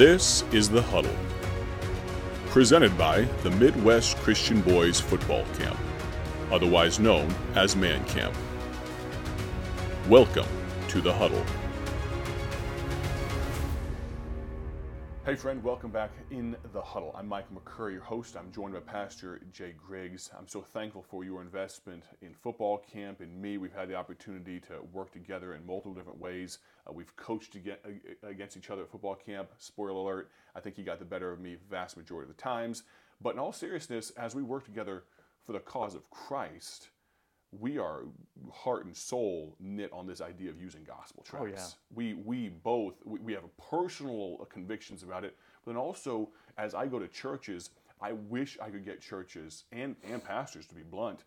This is The Huddle, presented by the Midwest Christian Boys Football Camp, otherwise known as Man Camp. Welcome to The Huddle. Hey, friend, welcome back in the huddle. I'm Mike McCurry, your host. I'm joined by Pastor Jay Griggs. I'm so thankful for your investment in football camp and me. We've had the opportunity to work together in multiple different ways. Uh, we've coached against each other at football camp. Spoiler alert, I think he got the better of me vast majority of the times. But in all seriousness, as we work together for the cause of Christ, we are heart and soul knit on this idea of using gospel tracts. Oh, yeah. We we both we, we have personal convictions about it, but then also as I go to churches, I wish I could get churches and and pastors to be blunt.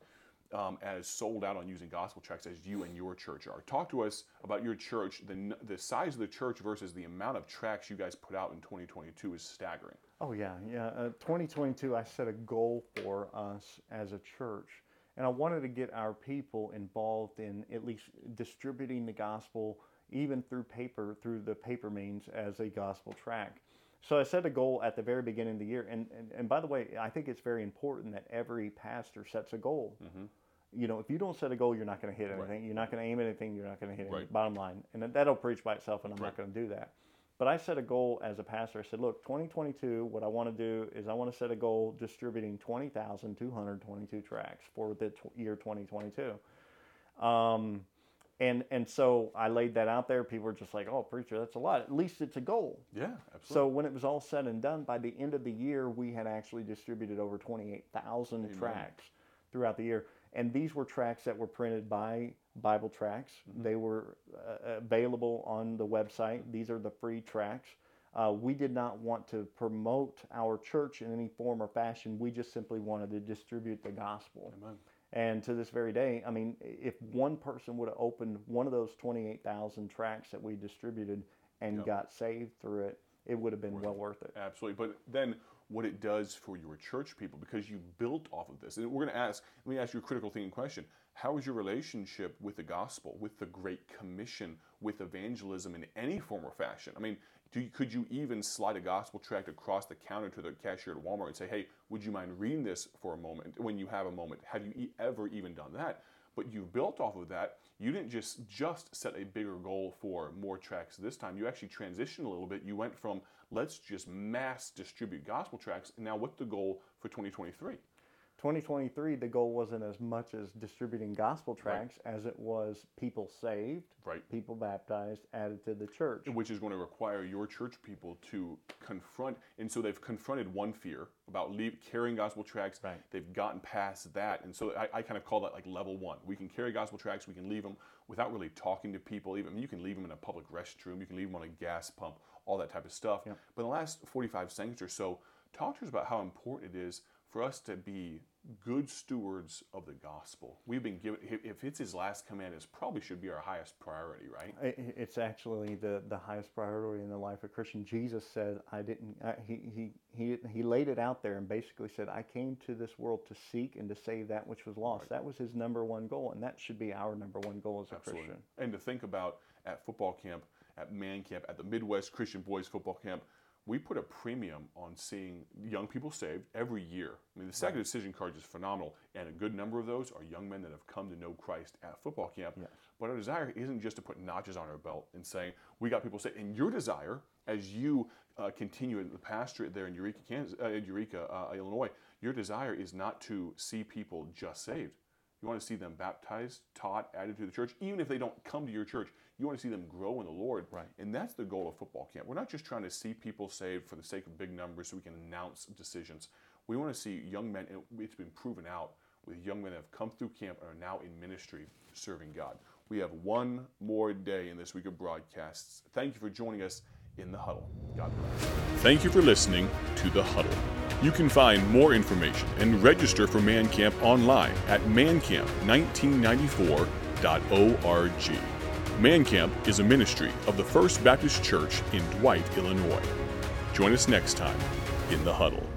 Um, as sold out on using gospel tracts as you and your church are. Talk to us about your church. The, the size of the church versus the amount of tracts you guys put out in 2022 is staggering. Oh, yeah. Yeah. Uh, 2022, I set a goal for us as a church and I wanted to get our people involved in at least distributing the gospel, even through paper, through the paper means as a gospel tract. So I set a goal at the very beginning of the year. And, and, and by the way, I think it's very important that every pastor sets a goal. Mm-hmm. You know, if you don't set a goal, you're not going to hit anything. Right. You're not going to aim anything. You're not going to hit right. Bottom line. And that'll preach by itself, and I'm right. not going to do that. But I set a goal as a pastor. I said, look, 2022, what I want to do is I want to set a goal distributing 20,222 tracts for the t- year 2022. Um, and and so I laid that out there. People were just like, "Oh, preacher, that's a lot. At least it's a goal." Yeah, absolutely. So when it was all said and done, by the end of the year, we had actually distributed over 28,000 tracts throughout the year and these were tracts that were printed by Bible Tracts. Mm-hmm. They were uh, available on the website. These are the free tracts. Uh, we did not want to promote our church in any form or fashion. We just simply wanted to distribute the gospel. Amen. And to this very day, I mean, if one person would have opened one of those 28,000 tracts that we distributed and yep. got saved through it, it would have been well worth it. Absolutely. But then what it does for your church people because you built off of this. And we're going to ask, let me ask you a critical thinking question. How is your relationship with the gospel, with the Great Commission, with evangelism in any form or fashion? I mean, you, could you even slide a gospel tract across the counter to the cashier at Walmart and say, hey, would you mind reading this for a moment when you have a moment? Have you ever even done that? But you've built off of that. You didn't just just set a bigger goal for more tracts this time. You actually transitioned a little bit. You went from let's just mass distribute gospel tracts. And now, what's the goal for 2023? 2023, the goal wasn't as much as distributing gospel tracts right. as it was people saved, right. people baptized, added to the church. Which is going to require your church people to confront. And so they've confronted one fear about leave, carrying gospel tracts. Right. They've gotten past that. And so I, I, kind of call that like level one. We can carry gospel tracts, we can leave them without really talking to people. Even I mean, you can leave them in a public restroom, you can leave them on a gas pump, all that type of stuff. Yep. But in the last 45 seconds or so, talk to us about how important it is for us to be good stewards of the gospel. We've been given, if it's his last command, it probably should be our highest priority, right? It's actually the, the highest priority in the life of a Christian. Jesus said, I didn't, I, he, he, he, he laid it out there and basically said, I came to this world to seek and to save that which was lost. Right. That was his number one goal, and that should be our number one goal as a Absolutely. Christian. And to think about at football camp, at man camp, at the Midwest Christian Boys Football Camp, we put a premium on seeing young people saved every year. I mean, the second right. decision card is phenomenal, and a good number of those are young men that have come to know Christ at football camp. Yes. But our desire isn't just to put notches on our belt and saying, we got people saved. And your desire, as you uh, continue in the pastorate there in Eureka, Kansas, uh, Eureka uh, Illinois, your desire is not to see people just saved. You want to see them baptized, taught, added to the church, even if they don't come to your church. You want to see them grow in the Lord. Right. And that's the goal of football camp. We're not just trying to see people saved for the sake of big numbers so we can announce decisions. We want to see young men, and it's been proven out with young men that have come through camp and are now in ministry serving God. We have one more day in this week of broadcasts. Thank you for joining us in the huddle. God bless. Thank you for listening to the huddle. You can find more information and register for Man Camp online at mancamp1994.org. Man Camp is a ministry of the First Baptist Church in Dwight, Illinois. Join us next time in the huddle.